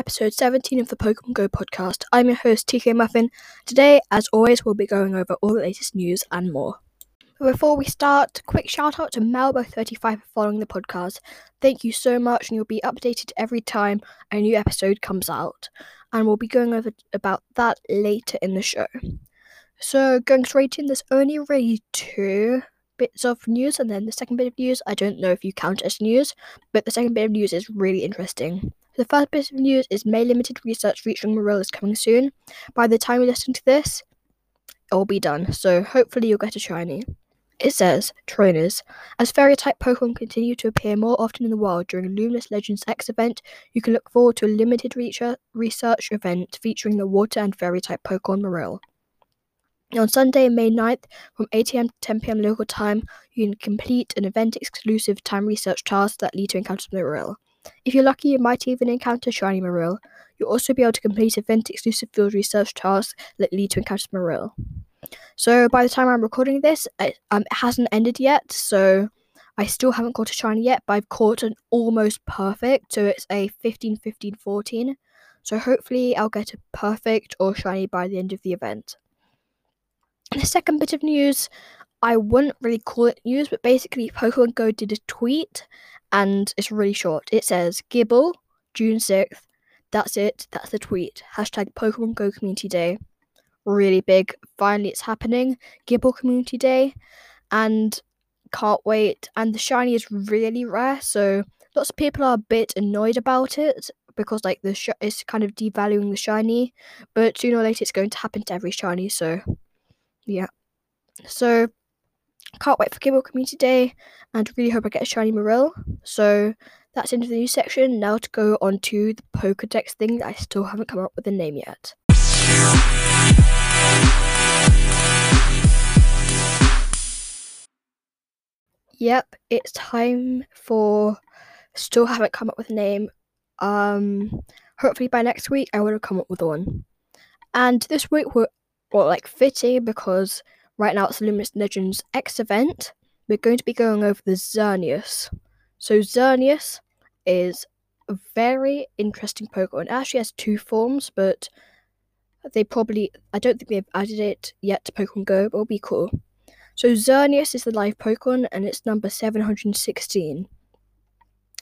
episode 17 of the Pokemon Go podcast. I'm your host TK Muffin. Today, as always, we'll be going over all the latest news and more. Before we start, quick shout out to Melbo35 for following the podcast. Thank you so much, and you'll be updated every time a new episode comes out. And we'll be going over about that later in the show. So, going straight in, there's only really two bits of news, and then the second bit of news, I don't know if you count as news, but the second bit of news is really interesting. The first bit of news is May Limited research featuring Marill is coming soon. By the time you listen to this, it will be done, so hopefully you'll get a shiny. It says, Trainers, as fairy type Pokemon continue to appear more often in the wild during Luminous Legends X event, you can look forward to a limited research event featuring the water and fairy type Pokemon Marill. On Sunday, May 9th, from 8am to 10pm local time, you can complete an event exclusive time research task that lead to encounters with. If you're lucky, you might even encounter Shiny Marill. You'll also be able to complete event exclusive field research tasks that lead to encounters Marill. So by the time I'm recording this, it, um, it hasn't ended yet, so I still haven't caught a shiny yet, but I've caught an almost perfect, so it's a 15 15 14. So hopefully I'll get a perfect or shiny by the end of the event. The second bit of news, I wouldn't really call it news, but basically Pokemon Go did a tweet and it's really short. It says Gible, June 6th. That's it. That's the tweet. Hashtag Pokemon Go Community Day. Really big. Finally, it's happening. Gible Community Day. And can't wait. And the shiny is really rare, so lots of people are a bit annoyed about it because like the sh- it's kind of devaluing the shiny. But sooner or later, it's going to happen to every shiny. So yeah. So can't wait for Gible Community Day and really hope I get a shiny Marill. So that's into the news section. Now to go on to the Pokedex thing I still haven't come up with a name yet. Yep, it's time for still haven't come up with a name. Um hopefully by next week I would have come up with one. And this week we're well like fitting because Right now, it's Luminous Legends X event. We're going to be going over the Xerneas. So, Xerneas is a very interesting Pokemon. It actually has two forms, but they probably, I don't think they've added it yet to Pokemon Go, but it'll be cool. So, Xerneas is the live Pokemon, and it's number 716.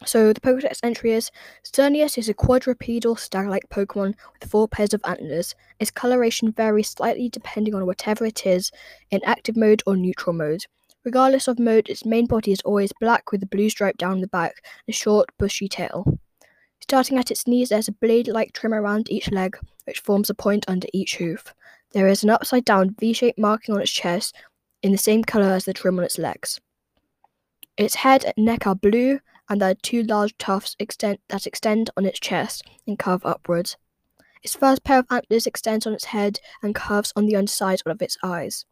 So the Pokedex entry is Xerneas is a quadrupedal stag-like Pokemon with four pairs of antlers. Its coloration varies slightly depending on whatever it is, in active mode or neutral mode. Regardless of mode, its main body is always black with a blue stripe down the back and a short, bushy tail. Starting at its knees, there's a blade-like trim around each leg, which forms a point under each hoof. There is an upside-down V-shaped marking on its chest, in the same color as the trim on its legs. Its head and neck are blue, and there are two large tufts extend, that extend on its chest and curve upwards. Its first pair of antlers extends on its head and curves on the underside of its eyes.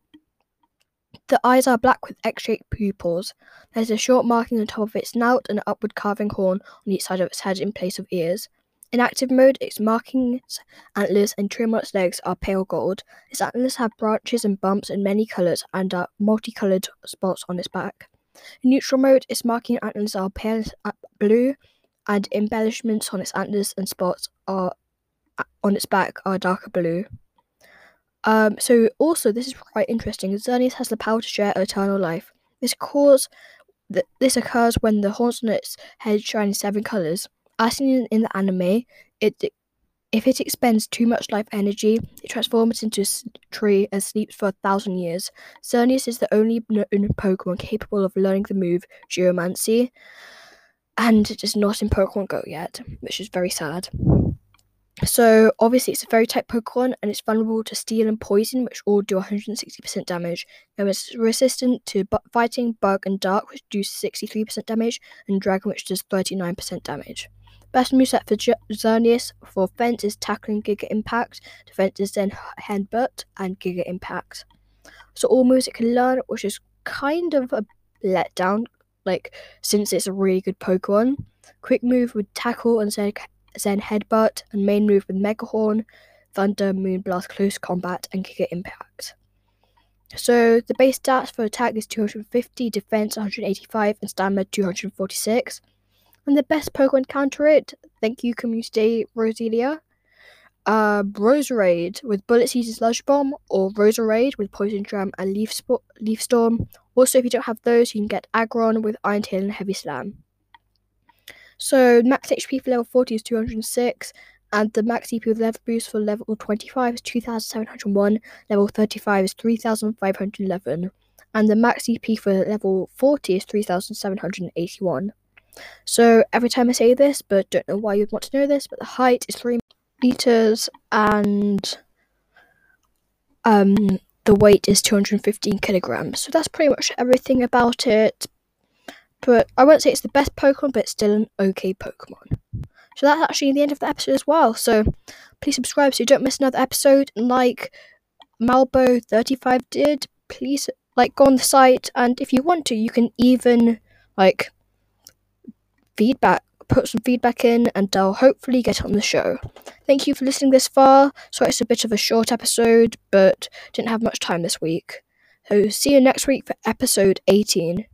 The eyes are black with X-shaped pupils. There is a short marking on top of its snout and an upward carving horn on each side of its head in place of ears. In active mode, its markings, antlers, and trim on its legs are pale gold. Its antlers have branches and bumps in many colours and are multicolored spots on its back. Neutral mode, its marking antlers are pale blue, and embellishments on its antlers and spots are on its back are darker blue. Um, so also this is quite interesting. Xerneas has the power to share eternal life. This cause th- this occurs when the horns on its head shine in seven colors. As seen in the anime, it if it expends too much life energy, it transforms into a tree and sleeps for a thousand years. Xerneas is the only known Pokemon capable of learning the move Geomancy, and it is not in Pokemon Go yet, which is very sad. So, obviously, it's a fairy type Pokemon and it's vulnerable to steel and poison, which all do 160% damage. And it's resistant to bu- fighting, bug, and dark, which do 63% damage, and dragon, which does 39% damage. Best move set for Xerneas for offense is tackling Giga Impact, defense is Zen Headbutt and Giga Impact. So all moves it can learn, which is kind of a letdown, like since it's a really good Pokemon. Quick move with Tackle and Zen Headbutt, and main move with Mega Horn, Thunder, Moonblast, Close Combat, and Giga Impact. So the base stats for attack is 250, defense 185, and stamina 246. And the best Pokemon counter it, thank you, Community Roselia. Uh, Roserade with Bullet Season Sludge Bomb, or Roserade with Poison Jab and Leaf, Sp- Leaf Storm. Also, if you don't have those, you can get Aggron with Iron Tail and Heavy Slam. So, max HP for level 40 is 206, and the max CP with level boost for level 25 is 2701, level 35 is 3511, and the max CP for level 40 is 3781. So every time I say this, but don't know why you'd want to know this, but the height is 3 meters and um the weight is 215 kilograms. So that's pretty much everything about it. But I won't say it's the best Pokemon, but it's still an okay Pokemon. So that's actually the end of the episode as well. So please subscribe so you don't miss another episode. And like Malbo35 did, please like go on the site and if you want to, you can even like feedback put some feedback in and I'll hopefully get on the show. Thank you for listening this far. Sorry it's a bit of a short episode, but didn't have much time this week. So see you next week for episode 18.